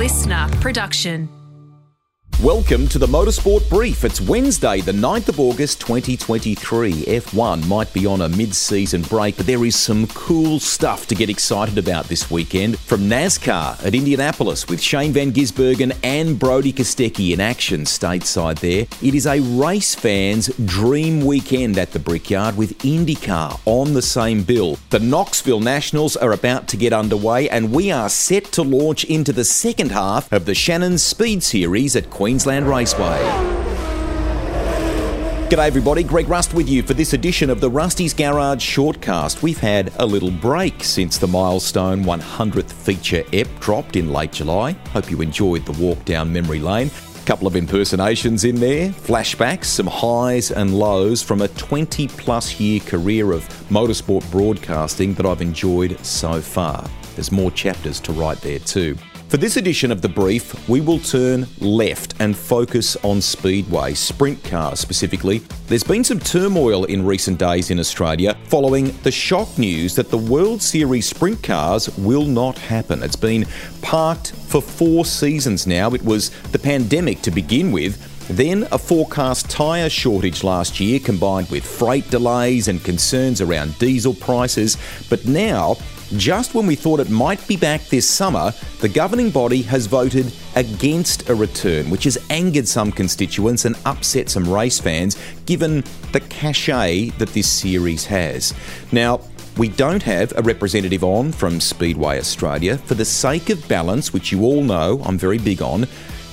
listener production. Welcome to the Motorsport Brief. It's Wednesday, the 9th of August 2023. F1 might be on a mid season break, but there is some cool stuff to get excited about this weekend. From NASCAR at Indianapolis with Shane Van Gisbergen and Brodie Kostecki in action stateside there. It is a race fan's dream weekend at the Brickyard with IndyCar on the same bill. The Knoxville Nationals are about to get underway, and we are set to launch into the second half of the Shannon Speed Series at Queensland Raceway. G'day everybody, Greg Rust with you for this edition of the Rusty's Garage Shortcast. We've had a little break since the milestone 100th feature EP dropped in late July. Hope you enjoyed the walk down memory lane. A couple of impersonations in there, flashbacks, some highs and lows from a 20 plus year career of motorsport broadcasting that I've enjoyed so far. There's more chapters to write there too. For this edition of The Brief, we will turn left and focus on Speedway, sprint cars specifically. There's been some turmoil in recent days in Australia following the shock news that the World Series sprint cars will not happen. It's been parked for four seasons now. It was the pandemic to begin with. Then a forecast tyre shortage last year combined with freight delays and concerns around diesel prices. But now just when we thought it might be back this summer, the governing body has voted against a return, which has angered some constituents and upset some race fans, given the cachet that this series has. Now, we don't have a representative on from Speedway Australia. For the sake of balance, which you all know I'm very big on,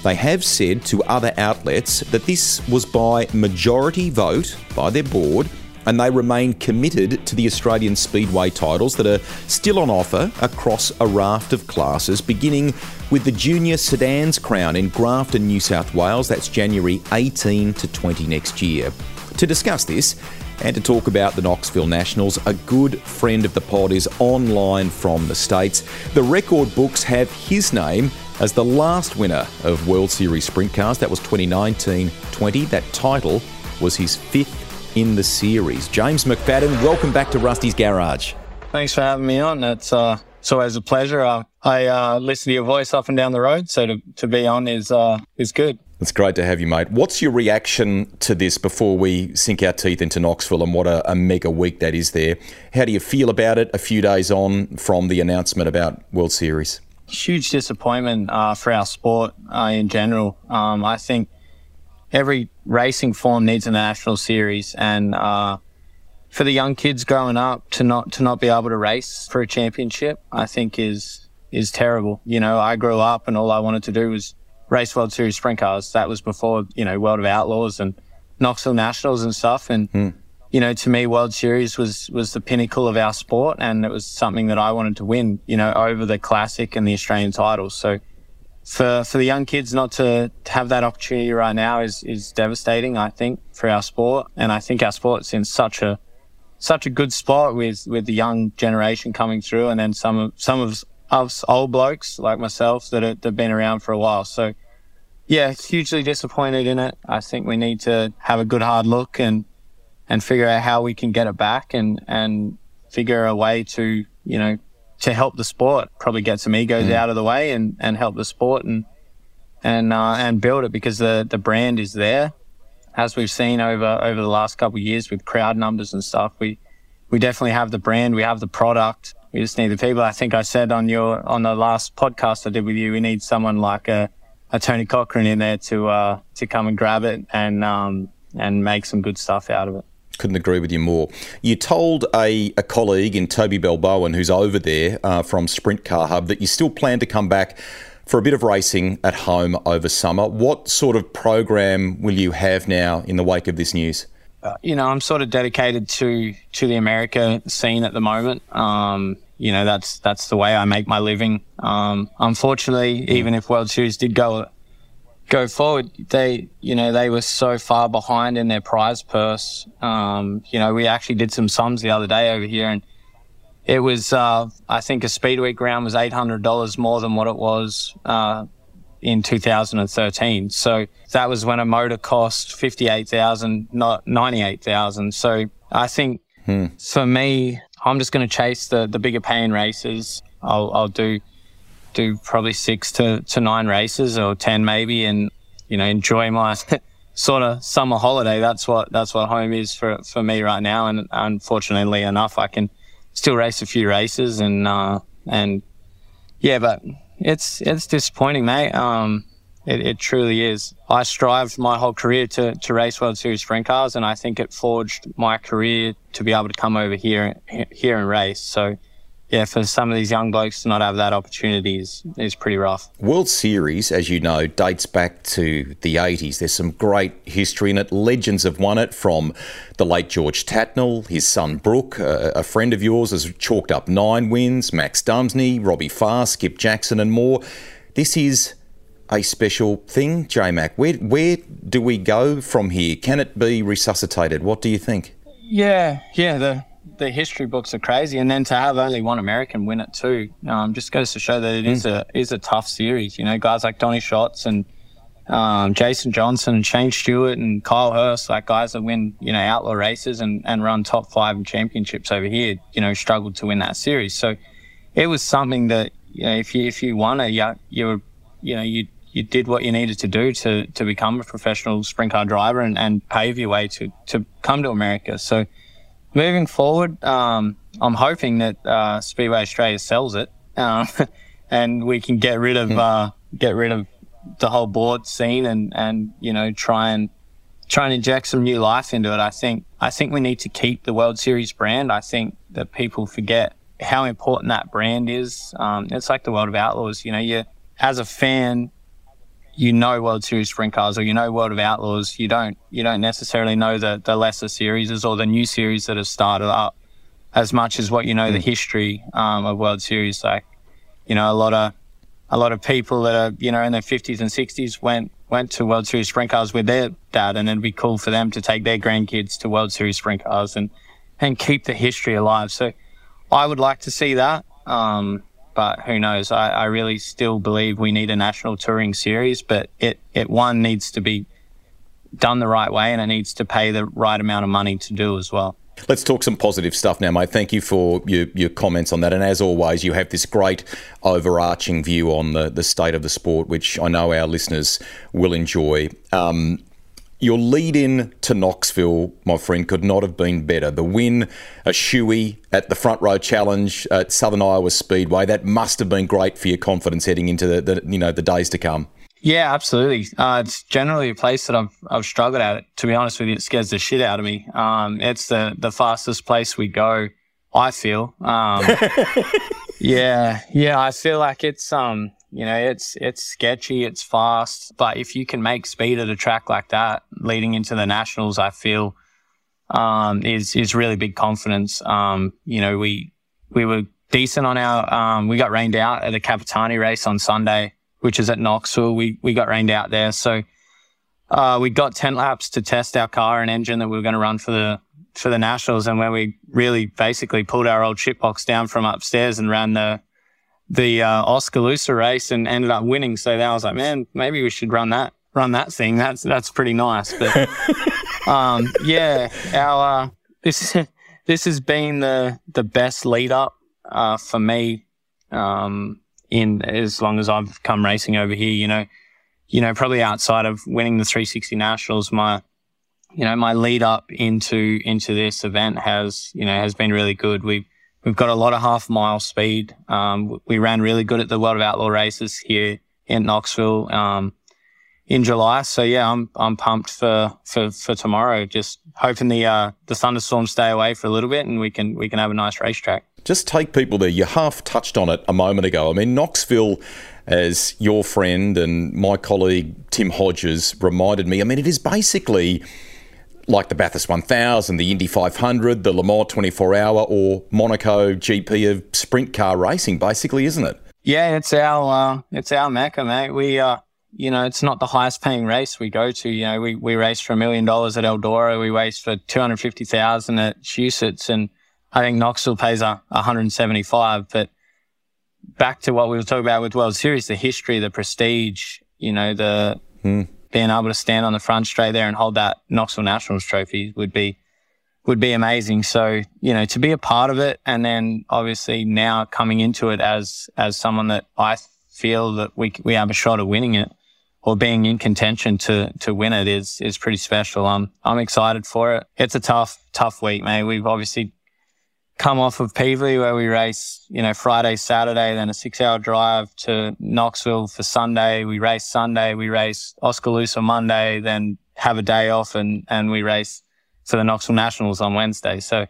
they have said to other outlets that this was by majority vote by their board and they remain committed to the Australian Speedway titles that are still on offer across a raft of classes, beginning with the Junior Sedans Crown in Grafton, New South Wales. That's January 18 to 20 next year. To discuss this, and to talk about the Knoxville Nationals, a good friend of the pod is online from the States. The record books have his name as the last winner of World Series Sprint Cars. That was 2019 20. That title was his fifth in the series. James McFadden, welcome back to Rusty's Garage. Thanks for having me on. It's, uh, it's always a pleasure. Uh, I uh, listen to your voice up and down the road, so to, to be on is, uh, is good. It's great to have you, mate. What's your reaction to this before we sink our teeth into Knoxville and what a, a, mega week that is there? How do you feel about it a few days on from the announcement about World Series? Huge disappointment uh, for our sport uh, in general. Um, I think every racing form needs a national series, and uh, for the young kids growing up to not to not be able to race for a championship, I think is is terrible. You know, I grew up and all I wanted to do was race World Series sprint cars. That was before you know World of Outlaws and Knoxville Nationals and stuff. And hmm. you know, to me, World Series was was the pinnacle of our sport, and it was something that I wanted to win. You know, over the classic and the Australian titles. So for for the young kids not to, have that opportunity right now is is devastating. I think for our sport, and I think our sport's in such a such a good spot with with the young generation coming through, and then some of some of us old blokes like myself that have been around for a while. So yeah, hugely disappointed in it. I think we need to have a good hard look and and figure out how we can get it back and and figure a way to you know to help the sport, probably get some egos mm. out of the way and, and help the sport and and uh, and build it because the the brand is there, as we've seen over over the last couple of years with crowd numbers and stuff. We we definitely have the brand, we have the product. We just need the people. I think I said on your on the last podcast I did with you, we need someone like a, a Tony Cochrane in there to uh, to come and grab it and um, and make some good stuff out of it. Couldn't agree with you more. You told a, a colleague in Toby Belbowen, who's over there uh, from Sprint Car Hub, that you still plan to come back for a bit of racing at home over summer. What sort of program will you have now in the wake of this news? Uh, you know, I'm sort of dedicated to to the America scene at the moment. Um, you know, that's that's the way I make my living. Um, unfortunately, mm. even if World Series did go go forward, they, you know, they were so far behind in their prize purse. Um, you know, we actually did some sums the other day over here and it was, uh, I think a speed week round was $800 more than what it was, uh, in 2013. So that was when a motor cost 58,000, not 98,000. So I think hmm. for me, I'm just going to chase the, the bigger paying races. I'll, I'll do, do probably six to, to nine races or 10 maybe and, you know, enjoy my sort of summer holiday. That's what, that's what home is for, for me right now. And unfortunately enough, I can still race a few races and, uh, and yeah, but it's, it's disappointing, mate. Um, it, it, truly is. I strived my whole career to, to race World Series sprint cars, and I think it forged my career to be able to come over here here and race. So yeah, for some of these young blokes to not have that opportunity is, is pretty rough. World Series, as you know, dates back to the 80s. There's some great history in it. Legends have won it from the late George Tatnell, his son Brooke, a, a friend of yours, has chalked up nine wins, Max Dumesny, Robbie Farr, Skip Jackson, and more. This is a special thing, J Mac. Where, where do we go from here? Can it be resuscitated? What do you think? Yeah, yeah, the the history books are crazy, and then to have only one American win it too, um, just goes to show that it mm. is a is a tough series. You know, guys like Donny Schatz and um, Jason Johnson and Shane Stewart and Kyle Hurst, like guys that win you know outlaw races and and run top five in championships over here, you know, struggled to win that series. So it was something that you know if you if you won it, you you were you know you you did what you needed to do to to become a professional sprint car driver and, and pave your way to to come to America. So moving forward, um, I'm hoping that uh, Speedway Australia sells it, um, and we can get rid of hmm. uh, get rid of the whole board scene and and you know try and try and inject some new life into it. I think I think we need to keep the World Series brand. I think that people forget how important that brand is. Um, it's like the World of Outlaws. You know, you as a fan, you know World Series sprint cars or you know World of Outlaws, you don't you don't necessarily know the the lesser series or the new series that have started up as much as what you know mm. the hmm. history um, of World Series. Like you know a lot of a lot of people that are you know in their fifties and sixties went went to World Series sprint cars with their dad, and it'd be cool for them to take their grandkids to World Series sprint cars and and keep the history alive. So I would like to see that. Um, but who knows? I, I really still believe we need a national touring series, but it, it one needs to be done the right way and it needs to pay the right amount of money to do as well. Let's talk some positive stuff now, mate. Thank you for your, your comments on that. And as always, you have this great overarching view on the, the state of the sport, which I know our listeners will enjoy. Um, your lead in to Knoxville, my friend, could not have been better. The win, a shoey at the front row challenge at Southern Iowa Speedway, that must have been great for your confidence heading into the, the you know the days to come. Yeah, absolutely. Uh, it's generally a place that I've I've struggled at. To be honest with you, it scares the shit out of me. Um, it's the the fastest place we go. I feel. Um, yeah, yeah. I feel like it's um you know, it's it's sketchy, it's fast, but if you can make speed at a track like that, leading into the nationals, I feel um, is is really big confidence. Um, you know, we we were decent on our. Um, we got rained out at the Capitani race on Sunday, which is at Knoxville. We we got rained out there, so uh, we got ten laps to test our car and engine that we were going to run for the for the nationals, and where we really basically pulled our old shit box down from upstairs and ran the the uh, Oskaloosa race and ended up winning. So I was like, man, maybe we should run that run that thing. That's that's pretty nice. But um, yeah, our uh, this this has been the the best lead up uh, for me um, in as long as I've come racing over here. You know, you know, probably outside of winning the 360 Nationals, my you know my lead up into into this event has you know has been really good. We've We've got a lot of half mile speed. Um, we ran really good at the World of Outlaw races here in Knoxville um, in July. So yeah, I'm I'm pumped for for, for tomorrow. Just hoping the uh, the thunderstorms stay away for a little bit and we can we can have a nice racetrack. Just take people there. You half touched on it a moment ago. I mean, Knoxville as your friend and my colleague Tim Hodges reminded me, I mean, it is basically like the Bathurst 1000, the Indy 500, the Le Mans 24 hour, or Monaco GP of sprint car racing, basically, isn't it? Yeah, it's our uh, it's our mecca, mate. We uh, you know, it's not the highest paying race we go to. You know, we we race for a million dollars at Eldora, we race for two hundred fifty thousand at Huset's, and I think Knoxville pays a one hundred seventy five. But back to what we were talking about with World Series, the history, the prestige, you know, the hmm being able to stand on the front straight there and hold that Knoxville Nationals trophy would be would be amazing. So, you know, to be a part of it and then obviously now coming into it as as someone that I feel that we we have a shot of winning it or being in contention to to win it is is pretty special. I'm I'm excited for it. It's a tough tough week, mate. We've obviously come off of Pevely where we race, you know, Friday, Saturday, then a six hour drive to Knoxville for Sunday. We race Sunday, we race Oskaloosa Monday, then have a day off and, and we race for the Knoxville Nationals on Wednesday. So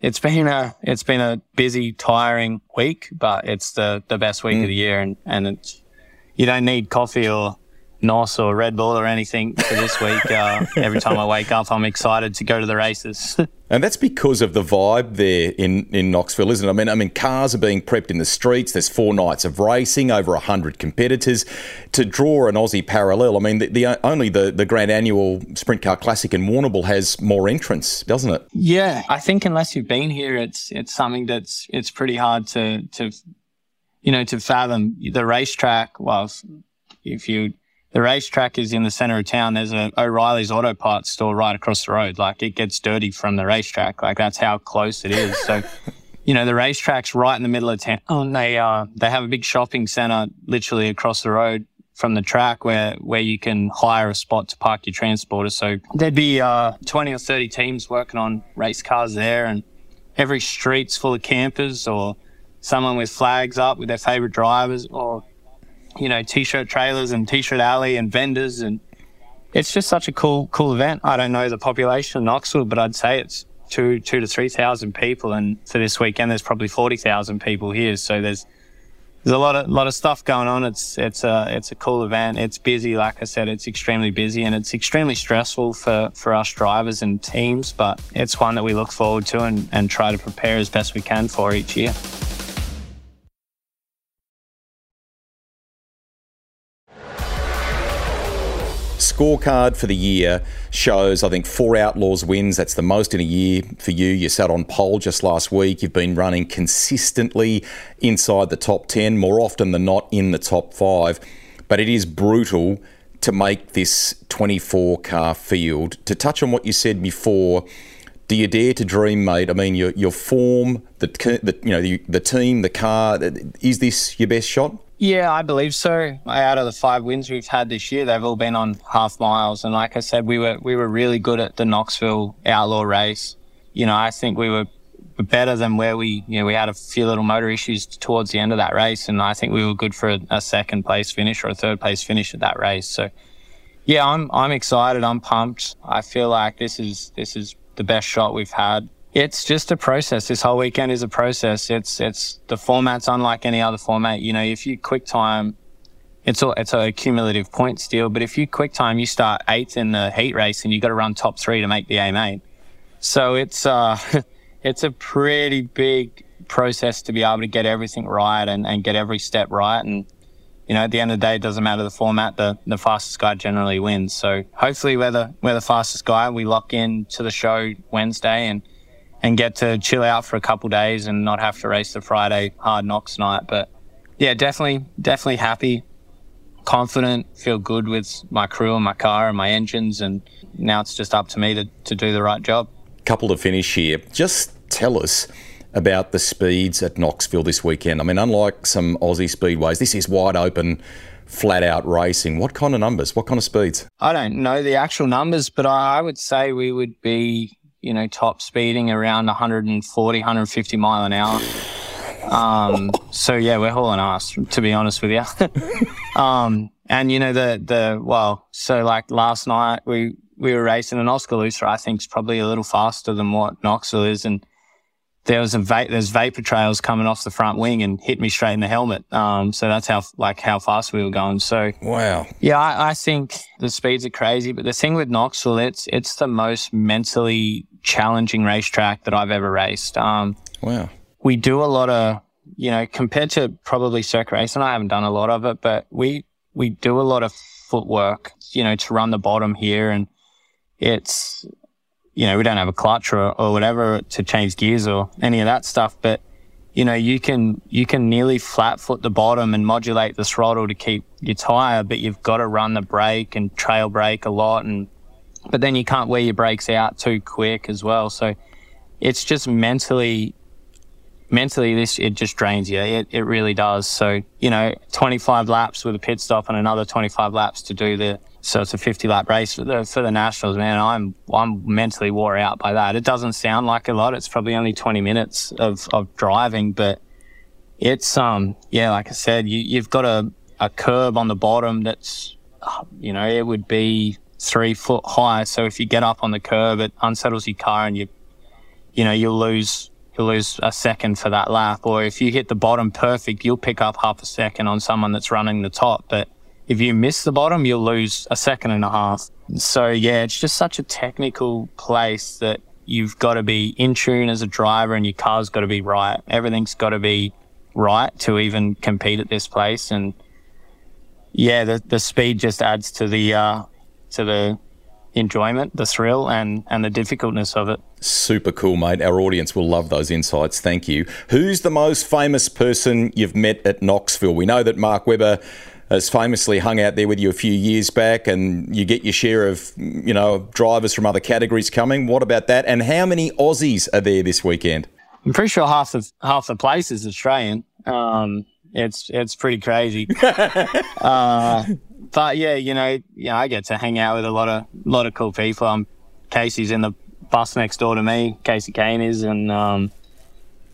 it's been a, it's been a busy, tiring week, but it's the, the best week mm. of the year. And, and it's, you don't need coffee or NOS or Red Bull or anything for this week. Uh, every time I wake up, I'm excited to go to the races. and that's because of the vibe there in, in Knoxville, isn't it? I mean, I mean, cars are being prepped in the streets. There's four nights of racing, over hundred competitors. To draw an Aussie parallel, I mean, the, the only the, the Grand Annual Sprint Car Classic in Warrnambool has more entrants, doesn't it? Yeah, I think unless you've been here, it's it's something that's it's pretty hard to to you know to fathom the racetrack. Well, if you the racetrack is in the center of town. There's a O'Reilly's Auto Parts store right across the road. Like it gets dirty from the racetrack. Like that's how close it is. So, you know, the racetrack's right in the middle of town. Oh, and they, uh, they have a big shopping center literally across the road from the track where, where you can hire a spot to park your transporter. So there'd be, uh, 20 or 30 teams working on race cars there and every street's full of campers or someone with flags up with their favorite drivers or you know, t-shirt trailers and t-shirt alley and vendors. And it's just such a cool, cool event. I don't know the population in Knoxville, but I'd say it's two, two to 3,000 people. And for this weekend, there's probably 40,000 people here. So there's, there's a lot of, lot of stuff going on. It's, it's a, it's a cool event. It's busy. Like I said, it's extremely busy and it's extremely stressful for, for us drivers and teams, but it's one that we look forward to and, and try to prepare as best we can for each year. Scorecard for the year shows, I think, four Outlaws wins. That's the most in a year for you. You sat on pole just last week. You've been running consistently inside the top 10, more often than not in the top five. But it is brutal to make this 24 car field. To touch on what you said before, do you dare to dream, mate? I mean, your your form, the, the you know the, the team, the car. Is this your best shot? Yeah, I believe so. Out of the five wins we've had this year, they've all been on half miles. And like I said, we were we were really good at the Knoxville Outlaw race. You know, I think we were better than where we you know we had a few little motor issues towards the end of that race, and I think we were good for a, a second place finish or a third place finish at that race. So, yeah, I'm I'm excited. I'm pumped. I feel like this is this is the best shot we've had it's just a process. This whole weekend is a process. It's it's the format's unlike any other format. You know, if you quick time, it's a it's a cumulative points deal. But if you quick time, you start eighth in the heat race, and you got to run top three to make the A main. So it's uh it's a pretty big process to be able to get everything right and, and get every step right. And you know, at the end of the day, it doesn't matter the format. The the fastest guy generally wins. So hopefully, we're the we're the fastest guy. We lock in to the show Wednesday and and get to chill out for a couple days and not have to race the Friday hard knocks night. But yeah, definitely, definitely happy, confident, feel good with my crew and my car and my engines. And now it's just up to me to, to do the right job. Couple to finish here. Just tell us about the speeds at Knoxville this weekend. I mean, unlike some Aussie speedways, this is wide open flat out racing. What kind of numbers? What kind of speeds? I don't know the actual numbers, but I would say we would be you know, top speeding around 140, 150 mile an hour. Um, so yeah, we're hauling ass, to be honest with you. um, and you know, the, the, well, so like last night we, we were racing an Oskaloosa, I think is probably a little faster than what Knoxville is. And there was a va- there's vapor trails coming off the front wing and hit me straight in the helmet. Um, so that's how like how fast we were going. So wow, yeah, I, I think the speeds are crazy. But the thing with Knoxville, it's it's the most mentally challenging racetrack that I've ever raced. Um, wow, we do a lot of you know compared to probably circuit racing, I haven't done a lot of it, but we we do a lot of footwork. You know, to run the bottom here and it's you know, we don't have a clutch or, or whatever to change gears or any of that stuff. But, you know, you can, you can nearly flat foot the bottom and modulate the throttle to keep your tire, but you've got to run the brake and trail brake a lot. And, but then you can't wear your brakes out too quick as well. So it's just mentally, mentally this it just drains you. It it really does. So you know, 25 laps with a pit stop and another 25 laps to do the so it's a 50 lap race for the for the nationals. Man, I'm I'm mentally wore out by that. It doesn't sound like a lot. It's probably only 20 minutes of of driving, but it's um yeah, like I said, you you've got a a curb on the bottom that's you know it would be three foot high. So if you get up on the curb, it unsettles your car and you you know you'll lose you'll lose a second for that lap. Or if you hit the bottom perfect, you'll pick up half a second on someone that's running the top. But if you miss the bottom, you'll lose a second and a half. So yeah, it's just such a technical place that you've got to be in tune as a driver and your car's got to be right. Everything's got to be right to even compete at this place. And yeah, the, the speed just adds to the, uh, to the enjoyment, the thrill, and and the difficultness of it. Super cool, mate. Our audience will love those insights. Thank you. Who's the most famous person you've met at Knoxville? We know that Mark Webber has famously hung out there with you a few years back, and you get your share of you know drivers from other categories coming. What about that? And how many Aussies are there this weekend? I'm pretty sure half the half the place is Australian. Um, it's it's pretty crazy. uh, but yeah, you know, yeah, I get to hang out with a lot of lot of cool people. Um, Kasey's in the bus next door to me. Kasey Kahne is, and um,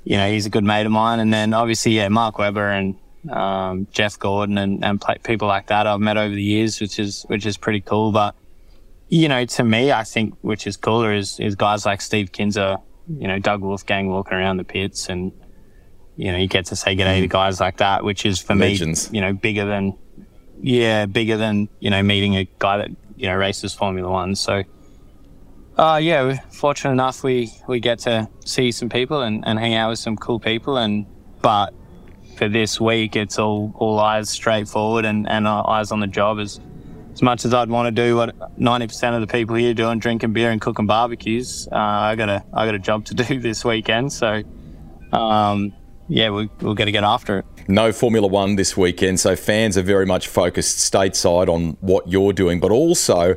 you know, he's a good mate of mine. And then obviously, yeah, Mark Webber and um, Jeff Gordon and, and people like that I've met over the years, which is which is pretty cool. But you know, to me, I think which is cooler is is guys like Steve Kinser, you know, Doug Wolfgang walking around the pits, and you know, you get to say g'day mm. to guys like that, which is for Legends. me, you know, bigger than yeah, bigger than you know meeting a guy that you know races Formula One. So, uh, yeah, we're fortunate enough we we get to see some people and, and hang out with some cool people. And but for this week, it's all all eyes straight forward and and eyes on the job. As as much as I'd want to do what ninety percent of the people here doing, drinking beer and cooking barbecues, uh, I got a I got a job to do this weekend. So. Um, yeah, we, we're going to get after it. No Formula One this weekend, so fans are very much focused stateside on what you're doing, but also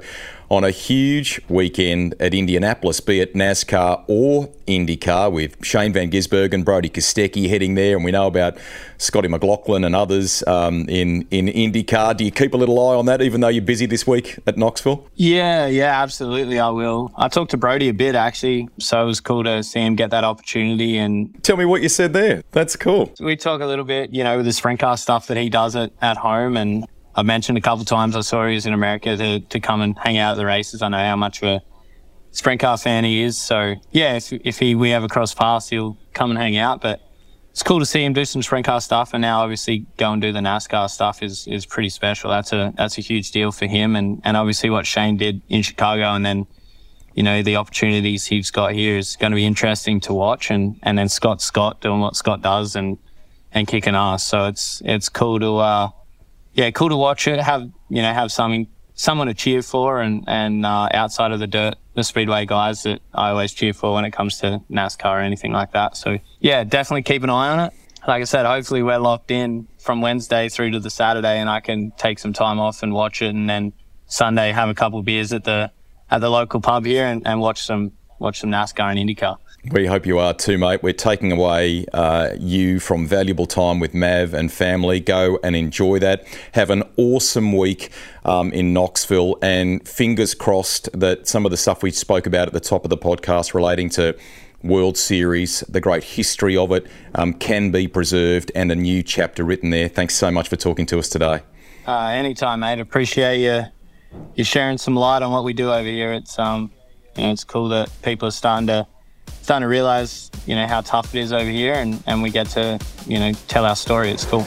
on a huge weekend at Indianapolis, be it NASCAR or IndyCar, with Shane Van Gisbergen and Brodie Kostecki heading there, and we know about Scotty McLaughlin and others um, in in IndyCar. Do you keep a little eye on that, even though you're busy this week at Knoxville? Yeah, yeah, absolutely, I will. I talked to Brodie a bit actually, so it was cool to see him get that opportunity. And tell me what you said there. That's cool. We talk a little bit, you know, with the sprint car stuff that he does at, at home, and I mentioned a couple times I saw he was in America to, to come and hang out at the races. I know how much of a sprint car fan he is. So yeah, if, if he, we ever cross paths, he'll come and hang out. But it's cool to see him do some sprint car stuff. And now obviously go and do the NASCAR stuff is, is pretty special. That's a, that's a huge deal for him. And, and obviously what Shane did in Chicago and then, you know, the opportunities he's got here is going to be interesting to watch. And, and then Scott Scott doing what Scott does and, and kicking ass. So it's, it's cool to, uh, yeah, cool to watch it. Have you know have something someone to cheer for, and and uh, outside of the dirt, the speedway guys that I always cheer for when it comes to NASCAR or anything like that. So yeah, definitely keep an eye on it. Like I said, hopefully we're locked in from Wednesday through to the Saturday, and I can take some time off and watch it, and then Sunday have a couple beers at the at the local pub here and, and watch some watch some NASCAR and IndyCar. We hope you are too, mate. We're taking away uh, you from valuable time with Mav and family. Go and enjoy that. Have an awesome week um, in Knoxville, and fingers crossed that some of the stuff we spoke about at the top of the podcast relating to World Series, the great history of it, um, can be preserved and a new chapter written there. Thanks so much for talking to us today. Uh, anytime, mate. Appreciate you You're sharing some light on what we do over here. It's um, you know, it's cool that people are starting to starting to realize, you know, how tough it is over here and, and we get to, you know, tell our story. It's cool.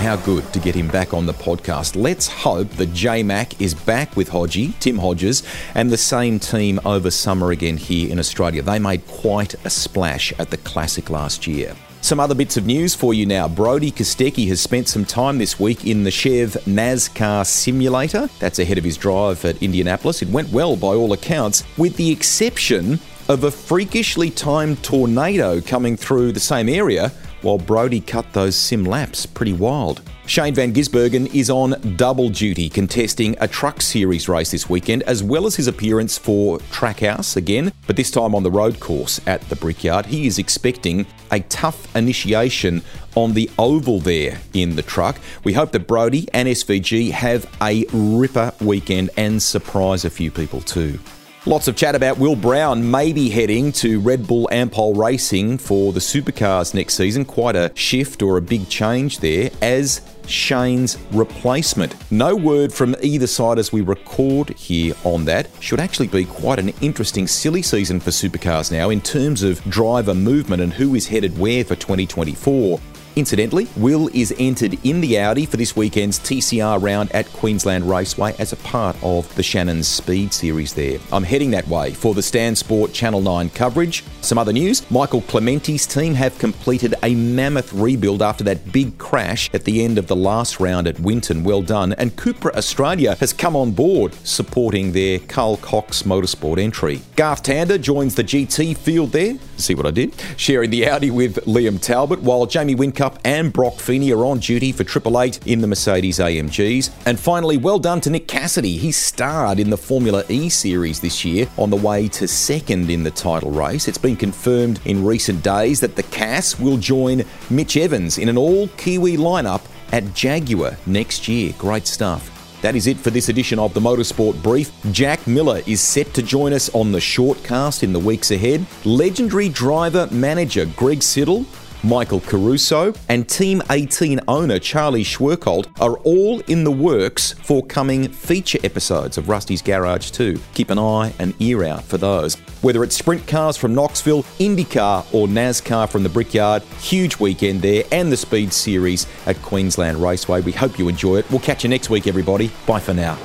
How good to get him back on the podcast. Let's hope that J Mac is back with Hodgie, Tim Hodges, and the same team over summer again here in Australia. They made quite a splash at the Classic last year. Some other bits of news for you now. Brodie Kostecki has spent some time this week in the Chev NASCAR simulator. That's ahead of his drive at Indianapolis. It went well by all accounts, with the exception of a freakishly timed tornado coming through the same area while Brodie cut those sim laps. Pretty wild. Shane Van Gisbergen is on double duty, contesting a truck series race this weekend, as well as his appearance for Trackhouse again, but this time on the road course at the Brickyard. He is expecting a tough initiation on the oval there in the truck. We hope that Brodie and SVG have a ripper weekend and surprise a few people too. Lots of chat about Will Brown maybe heading to Red Bull Ampol Racing for the supercars next season. Quite a shift or a big change there as Shane's replacement. No word from either side as we record here on that. Should actually be quite an interesting silly season for supercars now in terms of driver movement and who is headed where for 2024. Incidentally, Will is entered in the Audi for this weekend's TCR round at Queensland Raceway as a part of the Shannon's Speed Series there. I'm heading that way for the Stan Sport Channel 9 coverage. Some other news Michael Clemente's team have completed a mammoth rebuild after that big crash at the end of the last round at Winton. Well done. And Cupra Australia has come on board supporting their Carl Cox Motorsport entry. Garth Tander joins the GT field there. See what I did? Sharing the Audi with Liam Talbot, while Jamie Whincup and Brock Feeney are on duty for Triple Eight in the Mercedes AMGs. And finally, well done to Nick Cassidy. He starred in the Formula E series this year on the way to second in the title race. It's been confirmed in recent days that the Cass will join Mitch Evans in an all Kiwi lineup at Jaguar next year. Great stuff. That is it for this edition of the Motorsport Brief. Jack Miller is set to join us on the shortcast in the weeks ahead. Legendary driver manager Greg Siddle Michael Caruso, and Team 18 owner Charlie Schwerkolt are all in the works for coming feature episodes of Rusty's Garage 2. Keep an eye and ear out for those. Whether it's sprint cars from Knoxville, IndyCar, or NASCAR from the Brickyard, huge weekend there and the Speed Series at Queensland Raceway. We hope you enjoy it. We'll catch you next week, everybody. Bye for now.